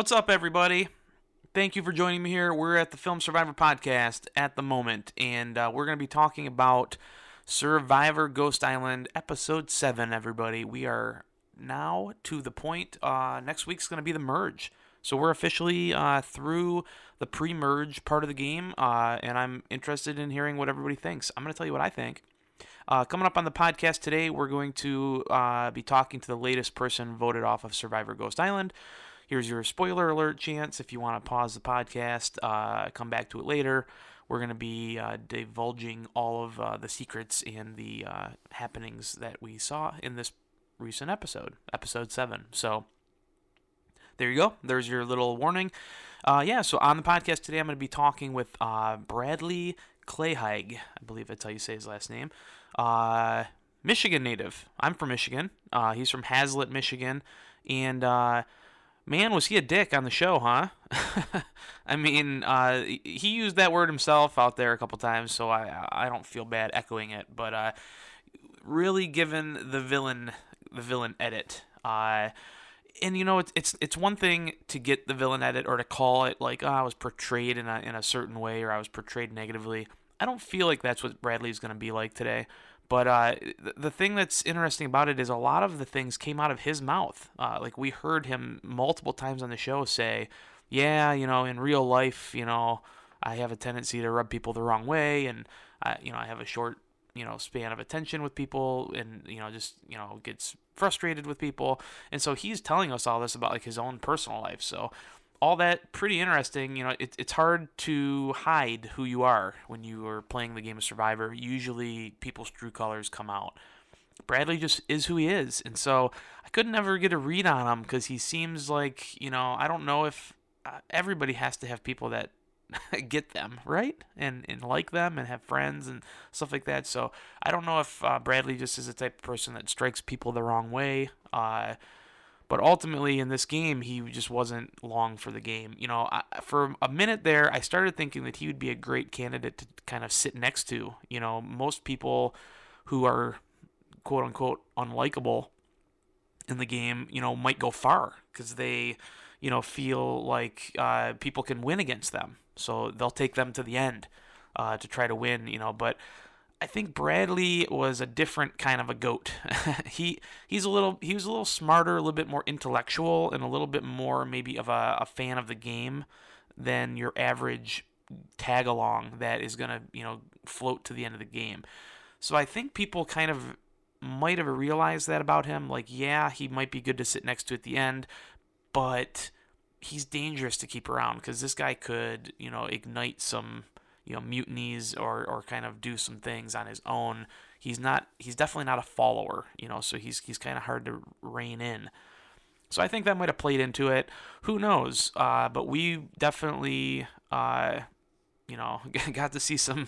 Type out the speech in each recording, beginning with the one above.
What's up, everybody? Thank you for joining me here. We're at the Film Survivor podcast at the moment, and uh, we're going to be talking about Survivor Ghost Island episode 7, everybody. We are now to the point. Uh, next week's going to be the merge. So we're officially uh, through the pre merge part of the game, uh, and I'm interested in hearing what everybody thinks. I'm going to tell you what I think. Uh, coming up on the podcast today, we're going to uh, be talking to the latest person voted off of Survivor Ghost Island. Here's your spoiler alert chance. If you want to pause the podcast, uh, come back to it later. We're going to be uh, divulging all of uh, the secrets and the uh, happenings that we saw in this recent episode, episode 7. So there you go. There's your little warning. Uh, yeah, so on the podcast today, I'm going to be talking with uh, Bradley Kleihege. I believe that's how you say his last name. Michigan native. I'm from Michigan. he's from Haslett, Michigan. And Man, was he a dick on the show, huh? I mean, uh, he used that word himself out there a couple times, so I I don't feel bad echoing it. But uh, really, given the villain the villain edit, uh, and you know it's it's it's one thing to get the villain edit or to call it like oh, I was portrayed in a in a certain way or I was portrayed negatively. I don't feel like that's what Bradley's going to be like today. But uh, the thing that's interesting about it is a lot of the things came out of his mouth. Uh, like we heard him multiple times on the show say, "Yeah, you know, in real life, you know, I have a tendency to rub people the wrong way, and I, you know, I have a short, you know, span of attention with people, and you know, just you know, gets frustrated with people." And so he's telling us all this about like his own personal life. So all that pretty interesting. You know, it, it's hard to hide who you are when you are playing the game of Survivor. Usually, people's true colors come out. Bradley just is who he is, and so I couldn't never get a read on him because he seems like you know I don't know if uh, everybody has to have people that get them right and and like them and have friends and stuff like that. So I don't know if uh, Bradley just is the type of person that strikes people the wrong way. Uh, but ultimately, in this game, he just wasn't long for the game. You know, I, for a minute there, I started thinking that he would be a great candidate to kind of sit next to. You know, most people who are quote unquote unlikable in the game, you know, might go far because they, you know, feel like uh, people can win against them. So they'll take them to the end uh, to try to win, you know. But I think Bradley was a different kind of a goat. he he's a little he was a little smarter, a little bit more intellectual, and a little bit more maybe of a, a fan of the game than your average tag along that is gonna you know float to the end of the game. So I think people kind of might have realized that about him. Like, yeah, he might be good to sit next to at the end, but he's dangerous to keep around because this guy could you know ignite some you know mutinies or or kind of do some things on his own. He's not he's definitely not a follower, you know, so he's he's kind of hard to rein in. So I think that might have played into it. Who knows? Uh, but we definitely, uh, you know, got to see some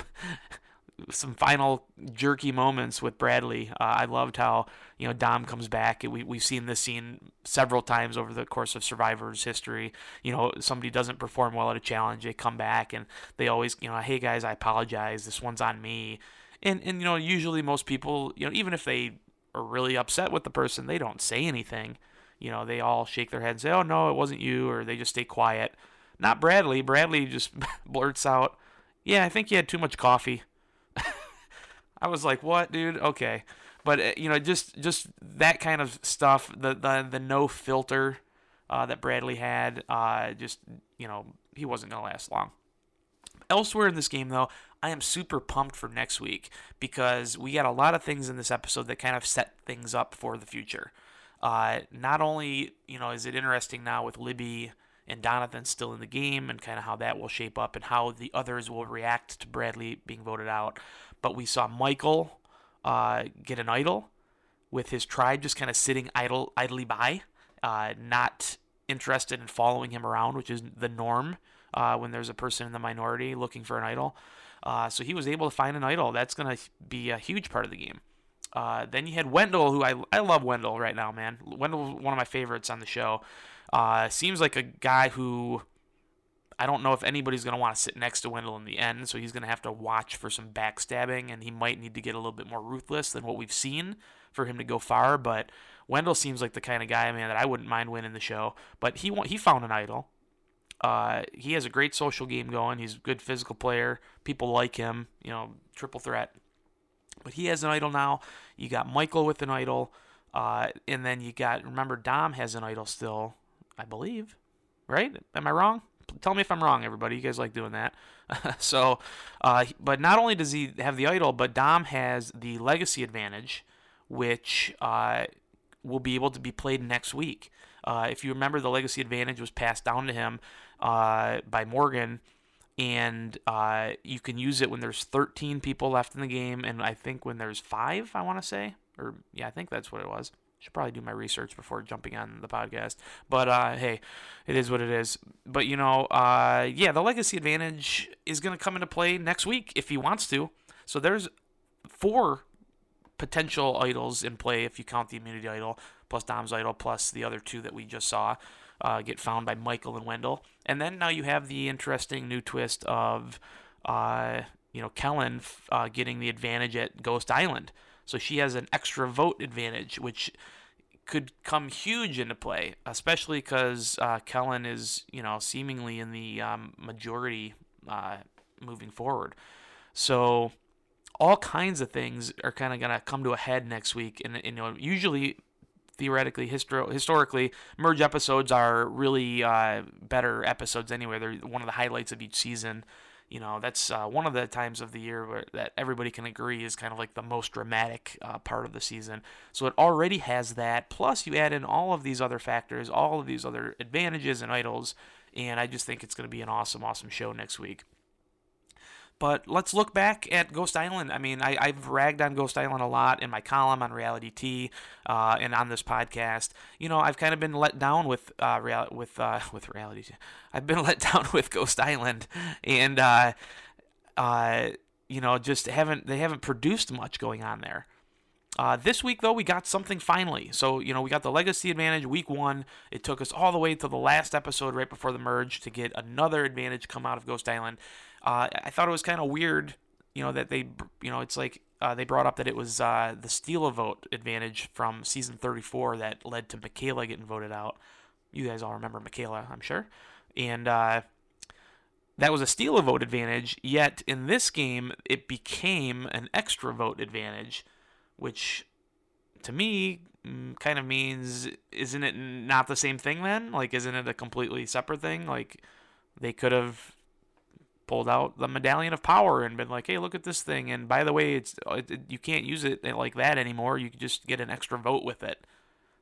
some final jerky moments with Bradley. Uh, I loved how you know Dom comes back. We we've seen this scene several times over the course of Survivor's history. You know, somebody doesn't perform well at a challenge, they come back and they always you know, hey guys, I apologize. This one's on me. And and you know, usually most people, you know, even if they are really upset with the person, they don't say anything. You know, they all shake their head and say, "Oh no, it wasn't you," or they just stay quiet. Not Bradley. Bradley just blurts out, "Yeah, I think you had too much coffee." I was like, "What, dude? Okay." But uh, you know, just just that kind of stuff, the the the no filter uh, that Bradley had, uh, just you know, he wasn't gonna last long. Elsewhere in this game, though, I am super pumped for next week because we got a lot of things in this episode that kind of set things up for the future. Uh, not only you know is it interesting now with Libby and Donathan still in the game and kind of how that will shape up and how the others will react to Bradley being voted out, but we saw Michael uh, get an idol with his tribe just kind of sitting idle, idly by, uh, not interested in following him around, which is the norm uh, when there's a person in the minority looking for an idol. Uh, so he was able to find an idol. That's going to be a huge part of the game. Uh, then you had Wendell, who I, I love Wendell right now, man. Wendell's one of my favorites on the show. Uh, seems like a guy who I don't know if anybody's going to want to sit next to Wendell in the end, so he's going to have to watch for some backstabbing, and he might need to get a little bit more ruthless than what we've seen for him to go far. But Wendell seems like the kind of guy, man, that I wouldn't mind winning the show. But he he found an idol. Uh, he has a great social game going. He's a good physical player. People like him. You know, triple threat. But he has an idol now. You got Michael with an idol, uh, and then you got remember Dom has an idol still, I believe. Right? Am I wrong? Tell me if I'm wrong, everybody. You guys like doing that. so, uh, but not only does he have the idol, but Dom has the legacy advantage, which uh, will be able to be played next week. Uh, if you remember, the legacy advantage was passed down to him uh, by Morgan, and uh, you can use it when there's 13 people left in the game, and I think when there's five, I want to say, or yeah, I think that's what it was. Should probably do my research before jumping on the podcast. But uh, hey, it is what it is. But you know, uh, yeah, the legacy advantage is going to come into play next week if he wants to. So there's four potential idols in play if you count the immunity idol plus Dom's idol plus the other two that we just saw uh, get found by Michael and Wendell. And then now you have the interesting new twist of, uh, you know, Kellyn uh, getting the advantage at Ghost Island. So she has an extra vote advantage, which could come huge into play, especially because uh, Kellyn is, you know, seemingly in the um, majority uh, moving forward. So all kinds of things are kind of going to come to a head next week. And, and, you know, usually, theoretically, histor- historically, merge episodes are really uh, better episodes anyway. They're one of the highlights of each season you know that's uh, one of the times of the year where that everybody can agree is kind of like the most dramatic uh, part of the season. So it already has that. Plus, you add in all of these other factors, all of these other advantages and idols, and I just think it's going to be an awesome, awesome show next week. But let's look back at Ghost Island. I mean, I, have ragged on Ghost Island a lot in my column on RealityTea uh, and on this podcast. You know, I've kind of been let down with uh, real, with uh, with RealityTea. I've been let down with Ghost Island, and uh, uh, you know, just haven't they haven't produced much going on there. Uh, this week, though, we got something finally. So, you know, we got the Legacy Advantage week one. It took us all the way to the last episode right before the merge to get another advantage come out of Ghost Island. Uh, I thought it was kind of weird, you know, that they, you know, it's like uh, they brought up that it was uh, the steal a vote advantage from season 34 that led to Michaela getting voted out. You guys all remember Michaela, I'm sure. And uh, that was a steal a vote advantage, yet in this game, it became an extra vote advantage, which to me mm, kind of means isn't it not the same thing then? Like, isn't it a completely separate thing? Like, they could have pulled out the medallion of power and been like, "Hey, look at this thing!" And by the way, it's it, it, you can't use it like that anymore. You just get an extra vote with it.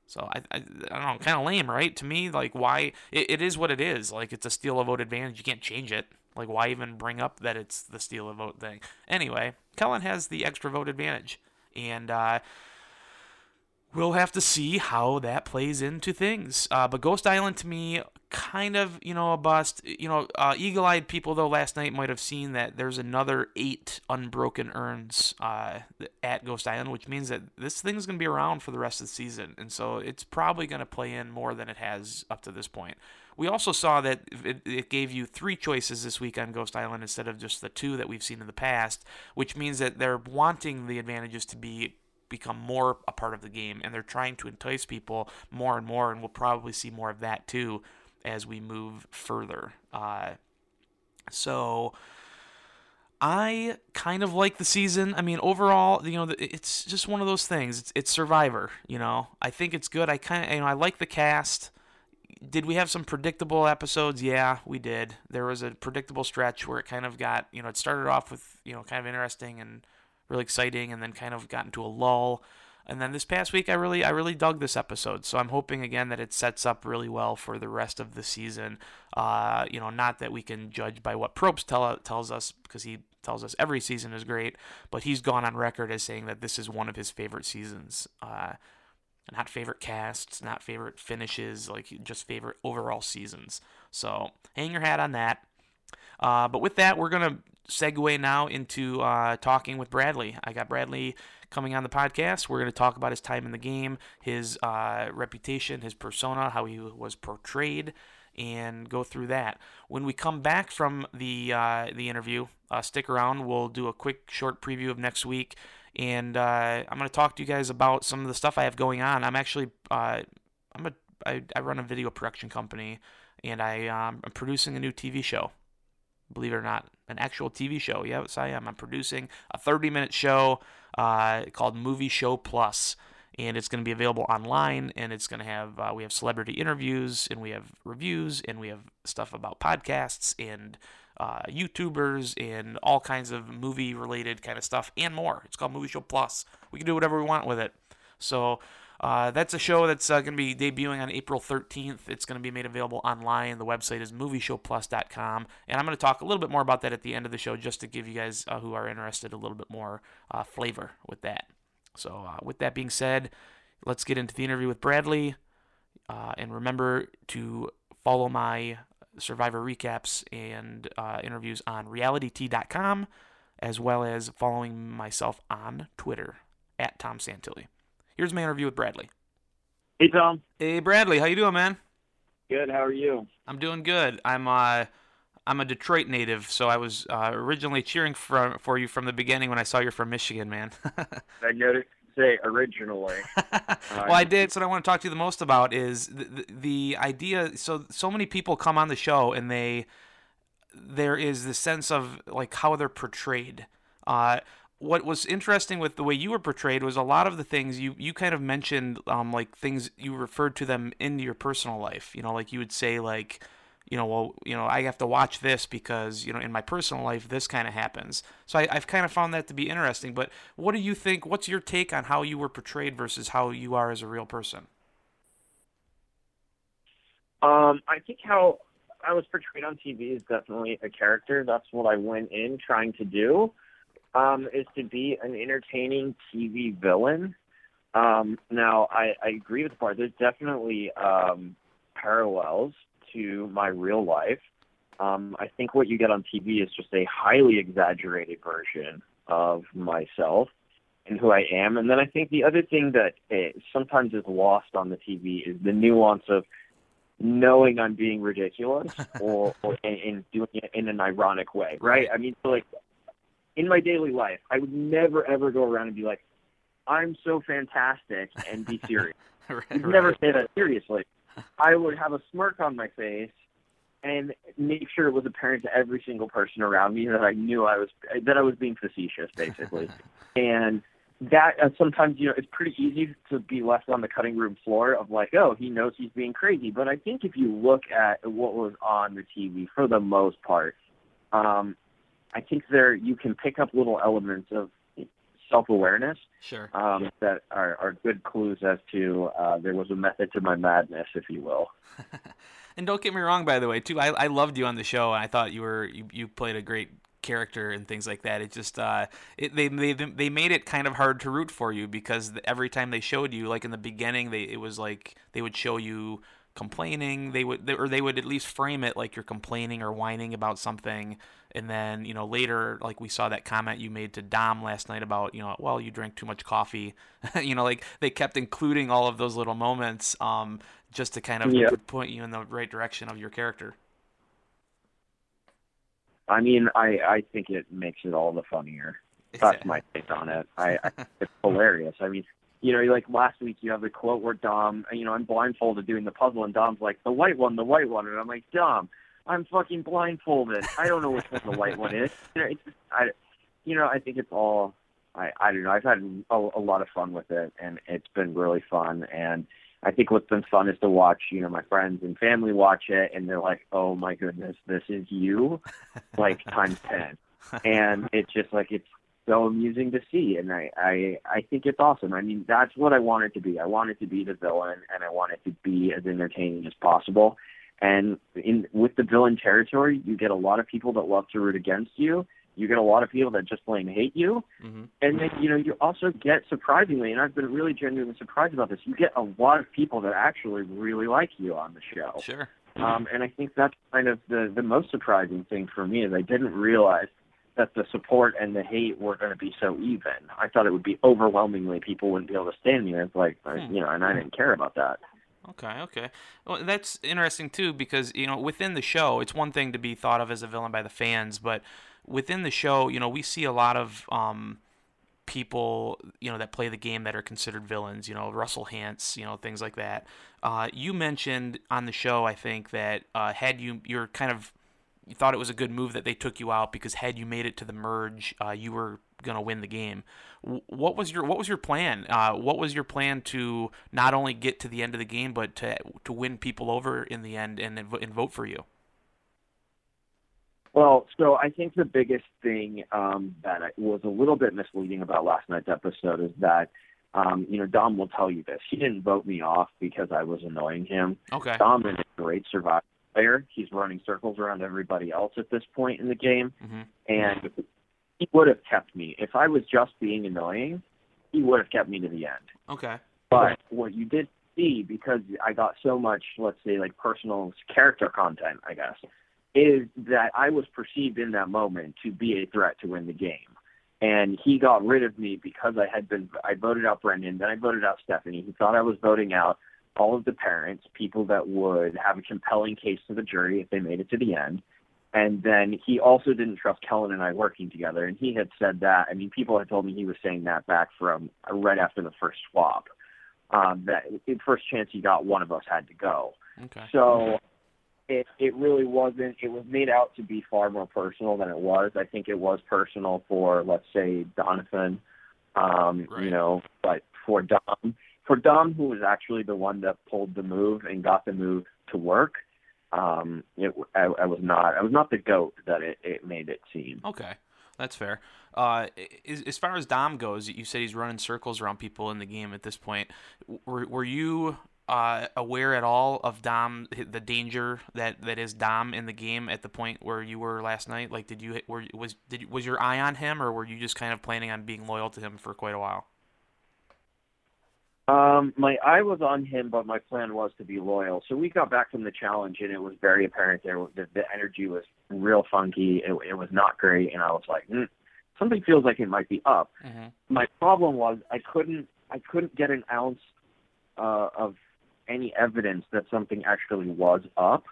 So I, I, I don't know, kind of lame, right? To me, like why it, it is what it is. Like it's a steal a vote advantage. You can't change it. Like why even bring up that it's the steal a vote thing? Anyway, Kellyn has the extra vote advantage, and uh, we'll have to see how that plays into things. Uh, but Ghost Island to me kind of, you know, a bust. You know, uh, eagle-eyed people though last night might have seen that there's another eight unbroken urns uh, at Ghost Island, which means that this thing's going to be around for the rest of the season, and so it's probably going to play in more than it has up to this point. We also saw that it, it, gave you three choices this week on Ghost Island instead of just the two that we've seen in the past, which means that they're wanting the advantages to be become more a part of the game and they're trying to entice people more and more and we'll probably see more of that too as we move further. Uh, so I kind of like the season. I mean, overall, you know, it's just one of those things. It's, it's Survivor. You know, I think it's good. I kind of, you know, I like the cast. Did we have some predictable episodes? Yeah, we did. There was a predictable stretch where it kind of got, you know, it started off with, you know, kind of interesting and really exciting, and then kind of got into a lull. And then this past week, I really, I really dug this episode. So I'm hoping again that it sets up really well for the rest of the season. Uh, you know, not that we can judge by what Probst tell, tells us because he tells us every season is great, but he's gone on record as saying that this is one of his favorite seasons. Uh, not favorite casts, not favorite finishes, like just favorite overall seasons. So hang your hat on that. Uh, but with that, we're gonna segue now into uh, talking with Bradley. I got Bradley coming on the podcast. We're going to talk about his time in the game, his uh, reputation, his persona, how he was portrayed, and go through that. When we come back from the uh, the interview, uh, stick around. We'll do a quick short preview of next week, and uh, I'm going to talk to you guys about some of the stuff I have going on. I'm actually uh, I'm a I, I run a video production company, and I um, I'm producing a new TV show. Believe it or not, an actual TV show. Yes, I am. I'm producing a 30 minute show uh, called Movie Show Plus and it's going to be available online and it's going to have uh, we have celebrity interviews and we have reviews and we have stuff about podcasts and uh, youtubers and all kinds of movie related kind of stuff and more it's called movie show plus we can do whatever we want with it so uh, that's a show that's uh, going to be debuting on April 13th. It's going to be made available online. The website is movieshowplus.com. And I'm going to talk a little bit more about that at the end of the show just to give you guys uh, who are interested a little bit more uh, flavor with that. So, uh, with that being said, let's get into the interview with Bradley. And remember to follow my Survivor recaps and interviews on realitytea.com, as well as following myself on Twitter at Tom Santilli. Here's my interview with Bradley. Hey, Tom. Hey, Bradley. How you doing, man? Good. How are you? I'm doing good. I'm uh, I'm a Detroit native, so I was uh, originally cheering for for you from the beginning when I saw you're from Michigan, man. I noticed say originally. well, I did. So what I want to talk to you the most about is the, the, the idea. So so many people come on the show and they there is the sense of like how they're portrayed. Uh, what was interesting with the way you were portrayed was a lot of the things you you kind of mentioned um, like things you referred to them in your personal life. You know, like you would say like you know, well, you know, I have to watch this because, you know, in my personal life, this kind of happens. So I, have kind of found that to be interesting. But what do you think? What's your take on how you were portrayed versus how you are as a real person? Um, I think how I was portrayed on TV is definitely a character. That's what I went in trying to do, um, is to be an entertaining TV villain. Um, now, I, I agree with the part. There's definitely um, parallels to my real life. Um, I think what you get on TV is just a highly exaggerated version of myself and who I am. And then I think the other thing that uh, sometimes is lost on the TV is the nuance of knowing I'm being ridiculous or, or and, doing it in an ironic way, right? I mean, so like in my daily life, I would never ever go around and be like, "I'm so fantastic" and be serious. right, right. Never say that seriously. I would have a smirk on my face and make sure it was apparent to every single person around me that I knew I was that I was being facetious, basically. and that uh, sometimes you know it's pretty easy to be left on the cutting room floor of like, oh, he knows he's being crazy. But I think if you look at what was on the TV for the most part, um, I think there you can pick up little elements of self awareness. Sure. Um, that are, are good clues as to uh, there was a method to my madness, if you will. and don't get me wrong, by the way, too. I, I loved you on the show, and I thought you were you, you played a great character and things like that. It just uh, it, they they they made it kind of hard to root for you because every time they showed you, like in the beginning, they it was like they would show you complaining they would or they would at least frame it like you're complaining or whining about something and then you know later like we saw that comment you made to dom last night about you know well you drank too much coffee. You know like they kept including all of those little moments um just to kind of yeah. point you in the right direction of your character. I mean i i think it makes it all the funnier. That's my take on it. I, I it's hilarious. I mean you know, like last week you have the quote where Dom, you know, I'm blindfolded doing the puzzle, and Dom's like, the white one, the white one, and I'm like, Dom, I'm fucking blindfolded. I don't know which one the white one is. You know, it's just, I, you know, I think it's all, I, I don't know. I've had a, a lot of fun with it, and it's been really fun. And I think what's been fun is to watch, you know, my friends and family watch it, and they're like, oh my goodness, this is you, like times ten. And it's just like it's so amusing to see, and I, I I think it's awesome. I mean, that's what I want it to be. I want it to be the villain, and I want it to be as entertaining as possible. And in with the villain territory, you get a lot of people that love to root against you. You get a lot of people that just plain hate you, mm-hmm. and then you know you also get surprisingly, and I've been really genuinely surprised about this. You get a lot of people that actually really like you on the show. Sure. Um, and I think that's kind of the the most surprising thing for me is I didn't realize that the support and the hate were going to be so even. I thought it would be overwhelmingly people wouldn't be able to stand me. It's like, hmm. you know, and I didn't care about that. Okay, okay. Well, that's interesting too because you know within the show, it's one thing to be thought of as a villain by the fans, but within the show, you know, we see a lot of um, people, you know, that play the game that are considered villains. You know, Russell Hantz, you know, things like that. Uh, you mentioned on the show, I think that uh, had you you're kind of you thought it was a good move that they took you out because had you made it to the merge, uh, you were gonna win the game. What was your What was your plan? Uh, what was your plan to not only get to the end of the game, but to to win people over in the end and and vote for you? Well, so I think the biggest thing um, that was a little bit misleading about last night's episode is that, um, you know, Dom will tell you this. He didn't vote me off because I was annoying him. Okay. Dom is a great survivor player. He's running circles around everybody else at this point in the game, mm-hmm. and he would have kept me if I was just being annoying. He would have kept me to the end. Okay. But what you did see, because I got so much, let's say, like personal character content, I guess is that I was perceived in that moment to be a threat to win the game. And he got rid of me because I had been, I voted out Brendan, then I voted out Stephanie. He thought I was voting out all of the parents, people that would have a compelling case to the jury if they made it to the end. And then he also didn't trust Kellyn and I working together. And he had said that. I mean, people had told me he was saying that back from right after the first swap. Um, that the first chance he got, one of us had to go. Okay. So it it really wasn't. It was made out to be far more personal than it was. I think it was personal for let's say Donathan, um, right. you know, but for Dom, for Dom, who was actually the one that pulled the move and got the move to work, um, it, I, I was not. I was not the goat that it, it made it seem. Okay. That's fair. Uh, as, as far as Dom goes, you said he's running circles around people in the game at this point. Were, were you uh, aware at all of Dom, the danger that, that is Dom in the game at the point where you were last night? Like, did you were was did was your eye on him, or were you just kind of planning on being loyal to him for quite a while? Um, my eye was on him, but my plan was to be loyal. So we got back from the challenge, and it was very apparent there the, the energy was real funky. It, it was not great, and I was like, mm, something feels like it might be up. Mm-hmm. My problem was I couldn't I couldn't get an ounce uh, of any evidence that something actually was up.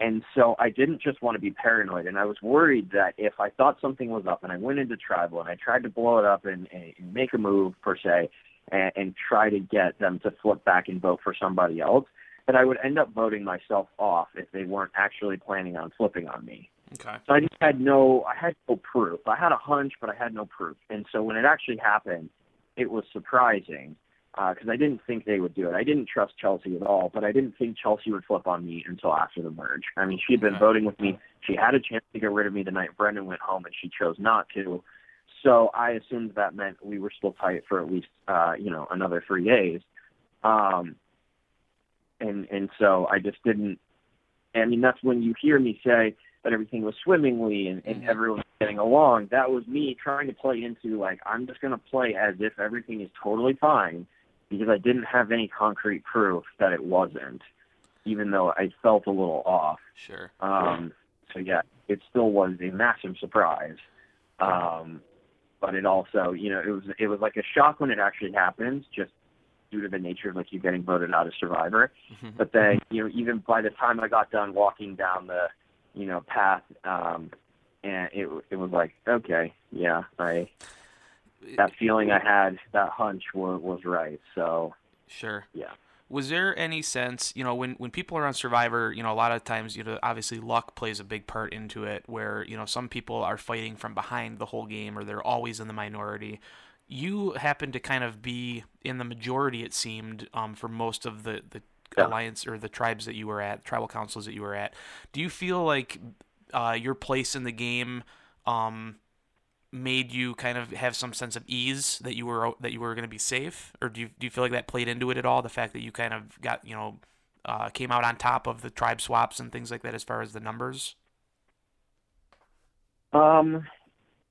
And so I didn't just want to be paranoid. And I was worried that if I thought something was up and I went into tribal and I tried to blow it up and, and make a move, per se, and, and try to get them to flip back and vote for somebody else, that I would end up voting myself off if they weren't actually planning on flipping on me. Okay. So I just had no, I had no proof. I had a hunch, but I had no proof. And so when it actually happened, it was surprising because uh, I didn't think they would do it. I didn't trust Chelsea at all, but I didn't think Chelsea would flip on me until after the merge. I mean, she had been Okay. voting with me. She had a chance to get rid of me the night Brendan went home, and she chose not to. So I assumed that meant we were still tight for at least, uh, you know, another three days. Um, and and so I just didn't. I mean, that's when you hear me say that everything was swimmingly and, and Mhm. everyone was getting along. That was me trying to play into like I'm just going to play as if everything is totally fine because I didn't have any concrete proof that it wasn't, even though I felt a little off. Sure. Um, so yeah, it still was a massive surprise. Um, but it also, you know, it was it was like a shock when it actually happens, just due to the nature of like you getting voted out as Survivor. Mhm. But then, you know, even by the time I got done walking down the, you know, path, um, and it it was like, okay, yeah, I that feeling I had, that hunch was was right. So Sure. yeah. Was there any sense, you know, when, when people are on Survivor, you know, a lot of times, you know, obviously luck plays a big part into it where, you know, some people are fighting from behind the whole game or they're always in the minority. You happen to kind of be in the majority, it seemed, um, for most of the, the Yeah. alliance or the tribes that you were at, tribal councils that you were at. Do you feel like uh, your place in the game um, made you kind of have some sense of ease that you were that you were going to be safe, or do you do you feel like that played into it at all? The fact that you kind of got you know uh, came out on top of the tribe swaps and things like that as far as the numbers. Um,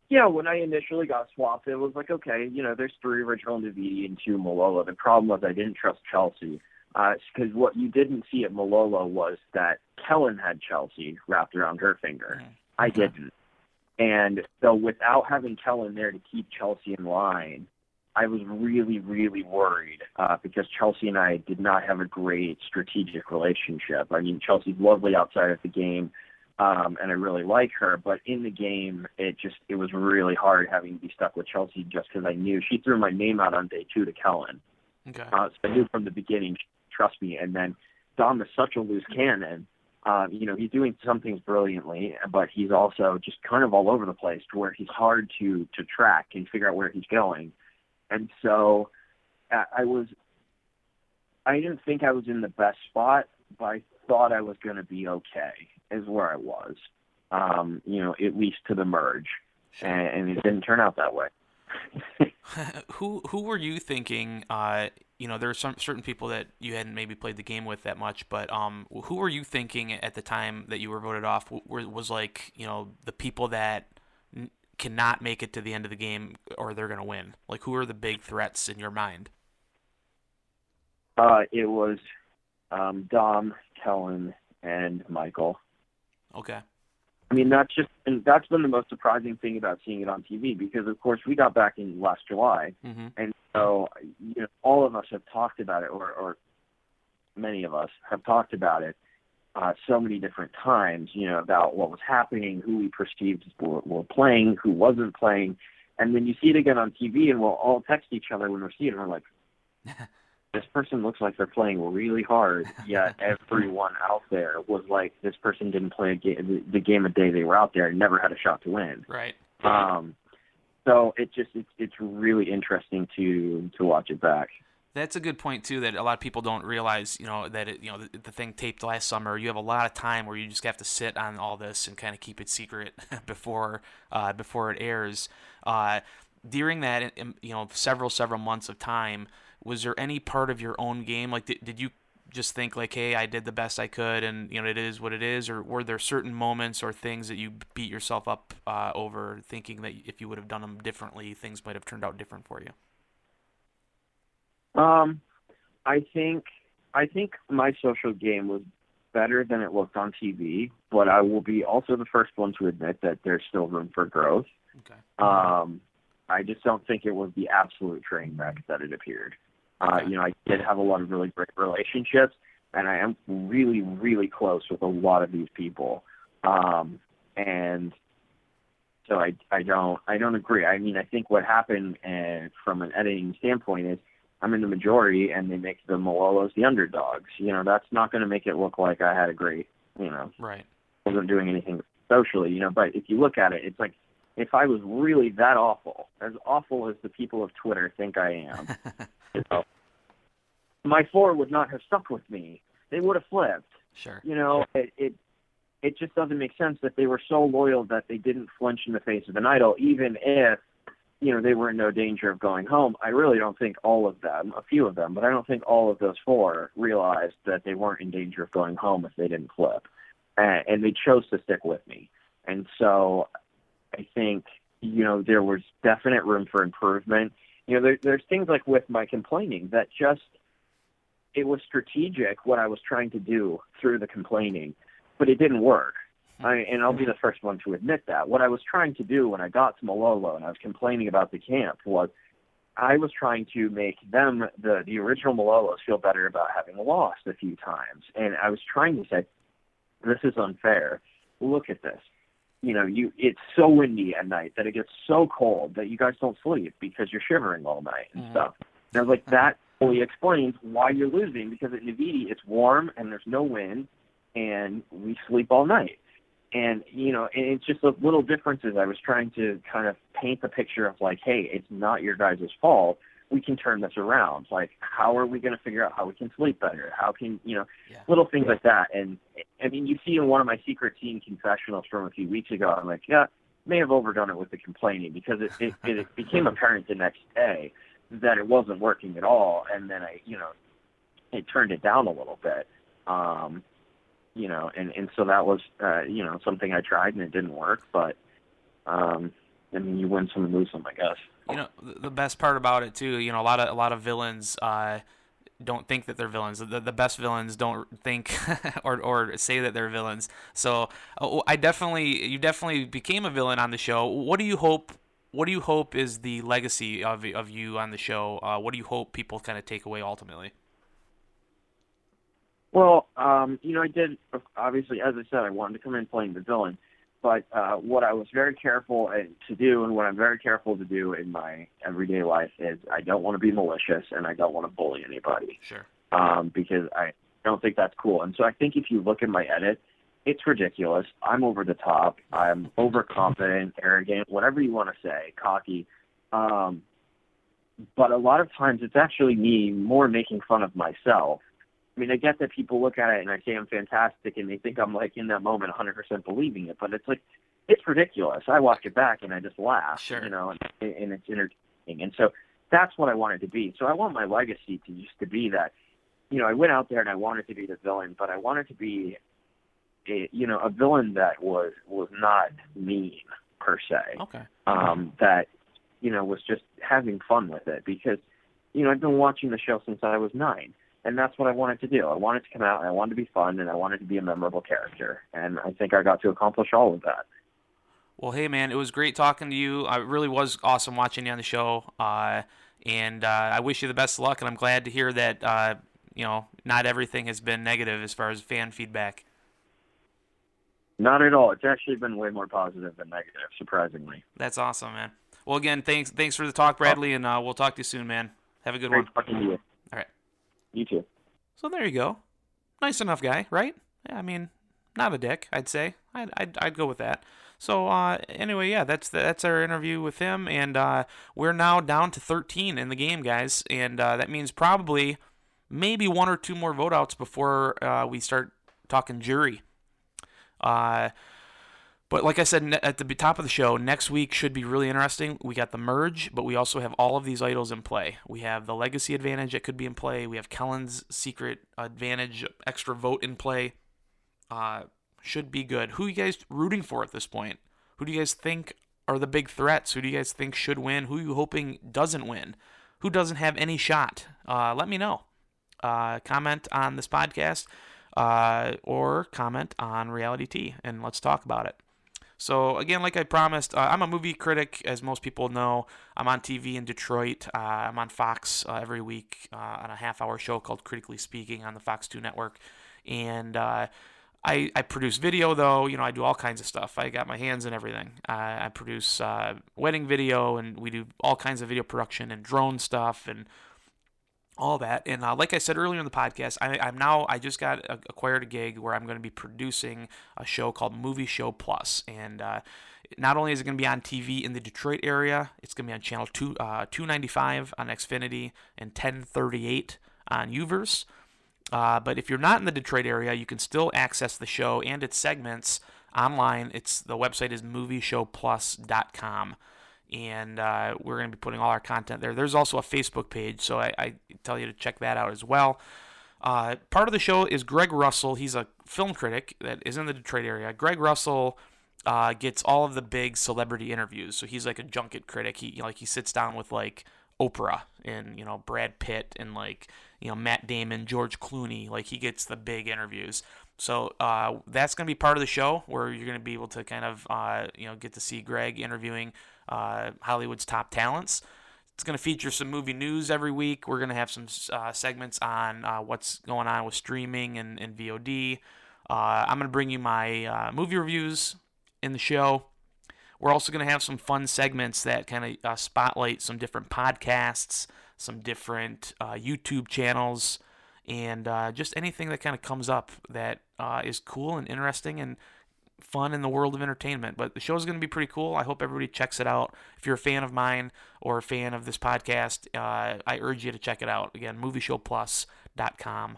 yeah, when I initially got swapped, it was like, okay, you know, there's three original Naviti and two Malolo. The problem was I didn't trust Chelsea. Because what you didn't see at Malolo was that Kellyn had Chelsea wrapped around her finger. Mhm. I didn't. And so without having Kellyn there to keep Chelsea in line, I was really, really worried uh, because Chelsea and I did not have a great strategic relationship. I mean, Chelsea's lovely outside of the game, um, and I really like her, but in the game, it just it was really hard having to be stuck with Chelsea just because I knew she threw my name out on day two to Kellyn. Okay. Uh, so I knew from the beginning, trust me. And then Dom is such a loose cannon. Um, you know, he's doing some things brilliantly, but he's also just kind of all over the place to where he's hard to to track and figure out where he's going. And so I was, I didn't think I was in the best spot, but I thought I was going to be okay, is where I was. Um, you know, at least to the merge, and, and it didn't turn out that way. who who were you thinking? Uh, you know, there are some certain people that you hadn't maybe played the game with that much, but um, who were you thinking at the time that you were voted off? Were, was like you know the people that n- cannot make it to the end of the game or they're gonna win? Like who are the big threats in your mind? Uh, it was um, Dom, Kellyn, and Michael. Okay. I mean, that's just, and that's been the most surprising thing about seeing it on TV because, of course, we got back in last July, mm-hmm. and so you know, all of us have talked about it, or, or many of us have talked about it uh, so many different times. You know, about what was happening, who we perceived were, were playing, who wasn't playing, and then you see it again on TV, and we'll all text each other when we're seeing it, and we're like. this person looks like they're playing really hard, yet everyone out there was like, this person didn't play a game, the game of day they were out there and never had a shot to win. Right. Um, so it just it's it's really interesting to to watch it back. That's a good point too. That a lot of people don't realize, you know, that it, you know the, the thing taped last summer. You have a lot of time where you just have to sit on all this and kind of keep it secret before uh, before it airs. Uh, during that, you know, several several months of time, was there any part of your own game? Like did, did you just think like hey i did the best i could and you know it is what it is or were there certain moments or things that you beat yourself up uh, over thinking that if you would have done them differently things might have turned out different for you? Um i think i think my social game was better than it looked on tv but i will be also the first one to admit that there's still room for growth. Okay. Um i just don't think it was the absolute train wreck that it appeared uh, you know, I did have a lot of really great relationships, and I am really, really close with a lot of these people. Um, and so I, I don't, I don't agree. I mean, I think what happened uh, from an editing standpoint is I'm in the majority, and they make the Malolos the underdogs. You know, that's not going to make it look like I had a great, you know, right. wasn't doing anything socially. You know, but if you look at it, it's like if I was really that awful, as awful as the people of Twitter think I am, you know, my four would not have stuck with me. They would have flipped. Sure. You know, it, it it just doesn't make sense that they were so loyal that they didn't flinch in the face of an idol, even if you know they were in no danger of going home. I really don't think all of them, a few of them, but I don't think all of those four realized that they weren't in danger of going home if they didn't flip, and, and they chose to stick with me. And so, I think you know there was definite room for improvement. You know, there, there's things like with my complaining that just it was strategic what I was trying to do through the complaining, but it didn't work. I, and I'll be the first one to admit that. What I was trying to do when I got to Malolo and I was complaining about the camp was I was trying to make them, the, the original Malolos, feel better about having lost a few times. And I was trying to say, this is unfair. Look at this. You know, you it's so windy at night that it gets so cold that you guys don't sleep because you're shivering all night and Mhm. stuff. And I was like, that fully explains why you're losing because at Naviti it's warm and there's no wind and we sleep all night. And you know, and it's just the little differences. I was trying to kind of paint the picture of like, hey, it's not your guys' fault. We can turn this around. Like, how are we going to figure out how we can sleep better? How can you know, Yeah. little things like that. And I mean, you see in one of my secret team confessionals from a few weeks ago, I'm like, yeah, may have overdone it with the complaining because it it, it became apparent the next day that it wasn't working at all, and then I, you know, it turned it down a little bit. Um, you know, and and so that was, uh, you know, something I tried and it didn't work. But, um, I mean, you win some and lose some, I guess. You know, the best part about it too, you know, a lot of a lot of villains uh, don't think that they're villains. The, the best villains don't think or or say that they're villains. So uh, I definitely, you definitely became a villain on the show. What do you hope what do you hope is the legacy of of you on the show? Uh, what do you hope people kind of take away ultimately? Well, um, you know, I did obviously, as I said, I wanted to come in playing the villain, but uh, what I was very careful to do, and what I'm very careful to do in my everyday life, is I don't want to be malicious and I don't want to bully anybody. Sure. Um, because I don't think that's cool. And so I think if you look at my edit, it's ridiculous. I'm over the top. I'm overconfident, arrogant, whatever you want to say, cocky. Um, but a lot of times it's actually me more making fun of myself I mean, I get that people look at it and I say I'm fantastic and they think I'm like in that moment 100% believing it, but it's like, it's ridiculous. I watch it back and I just laugh, sure. you know, and, and it's entertaining. And so that's what I wanted to be. So I want my legacy to just to be that, you know, I went out there and I wanted to be the villain, but I wanted to be, a, you know, a villain that was was not mean per se. Okay. Um, that, you know, was just having fun with it because, you know, I've been watching the show since I was nine and that's what I wanted to do. I wanted to come out and I wanted to be fun and I wanted to be a memorable character, and I think I got to accomplish all of that. Well, hey man, it was great talking to you. It really was awesome watching you on the show, uh, and uh, I wish you the best of luck. And I'm glad to hear that uh, you know not everything has been negative as far as fan feedback. Not at all. It's actually been way more positive than negative, surprisingly. That's awesome, man. Well, again, thanks thanks for the talk, Bradley, and uh, we'll talk to you soon, man. Have a good great one. You. Too. So there you go. Nice enough guy, right? Yeah, I mean, not a dick, I'd say. I'd, I'd, I'd go with that. So uh, anyway, yeah, that's the, that's our interview with him, and uh, we're now down to 13 in the game, guys, and uh, that means probably maybe one or two more vote outs before uh, we start talking jury. But like I said at the top of the show, next week should be really interesting. We got the merge, but we also have all of these idols in play. We have the legacy advantage that could be in play. We have Kellyn's secret advantage, extra vote in play. Uh, should be good. Who you guys rooting for at this point? Who do you guys think are the big threats? Who do you guys think should win? Who you hoping doesn't win? Who doesn't have any shot? Uh, let me know. Uh, comment on this podcast uh, or comment on RealityTea, and let's talk about it. So again, like I promised, uh, I'm a movie critic, as most people know. I'm on TV in Detroit. Uh, I'm on Fox uh, every week uh, on a half-hour show called Critically Speaking on the Fox 2 network, and uh, I, I produce video though. You know, I do all kinds of stuff. I got my hands in everything. I produce uh, wedding video, and we do all kinds of video production and drone stuff and all that. And uh, like I said earlier in the podcast, I, am now I just got a, acquired a gig where I'm going to be producing a show called Movie Show Plus, and uh, not only is it going to be on TV in the Detroit area, it's going to be on channel two uh, 295 on Xfinity and 1038 on Uverse. Uh, but if you're not in the Detroit area, you can still access the show and its segments online. It's the website is movieshowplus.com and uh, we're going to be putting all our content there. There's also a Facebook page, so I, I tell you to check that out as well. Uh, part of the show is Greg Russell. He's a film critic that is in the Detroit area. Greg Russell uh, gets all of the big celebrity interviews, so he's like a junket critic. He you know, like he sits down with like Oprah and you know Brad Pitt and like you know Matt Damon, George Clooney. Like he gets the big interviews. So uh, that's going to be part of the show where you're going to be able to kind of uh, you know get to see Greg interviewing uh, Hollywood's top talents. It's going to feature some movie news every week. We're going to have some uh, segments on uh, what's going on with streaming and, and VOD. Uh, I'm going to bring you my uh, movie reviews in the show. We're also going to have some fun segments that kind of uh, spotlight some different podcasts, some different YouTube channels, and just anything that kind of comes up that is cool and interesting and fun in the world of entertainment. But the show is going to be pretty cool. I hope everybody checks it out. If you're a fan of mine or a fan of this podcast, uh, I urge you to check it out. Again, movieshowplus.com.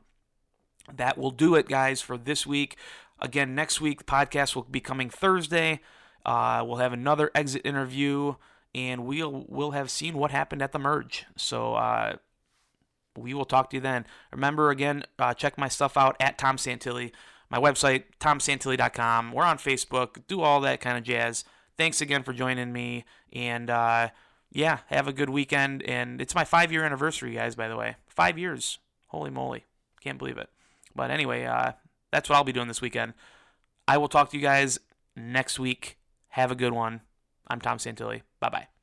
That will do it, guys, for this week. Again, next week, the podcast will be coming Thursday. Uh, we'll have another exit interview, and we'll we'll have seen what happened at the merge. So uh, we will talk to you then. Remember, again, uh, check my stuff out at Tom Santilli my website, tomsantilli.com. We're on Facebook. Do all that kind of jazz. Thanks again for joining me. And uh, yeah, have a good weekend. And it's my five year anniversary, guys, by the way. Five years. Holy moly. Can't believe it. But anyway, uh, that's what I'll be doing this weekend. I will talk to you guys next week. Have a good one. I'm Tom Santilli. Bye bye.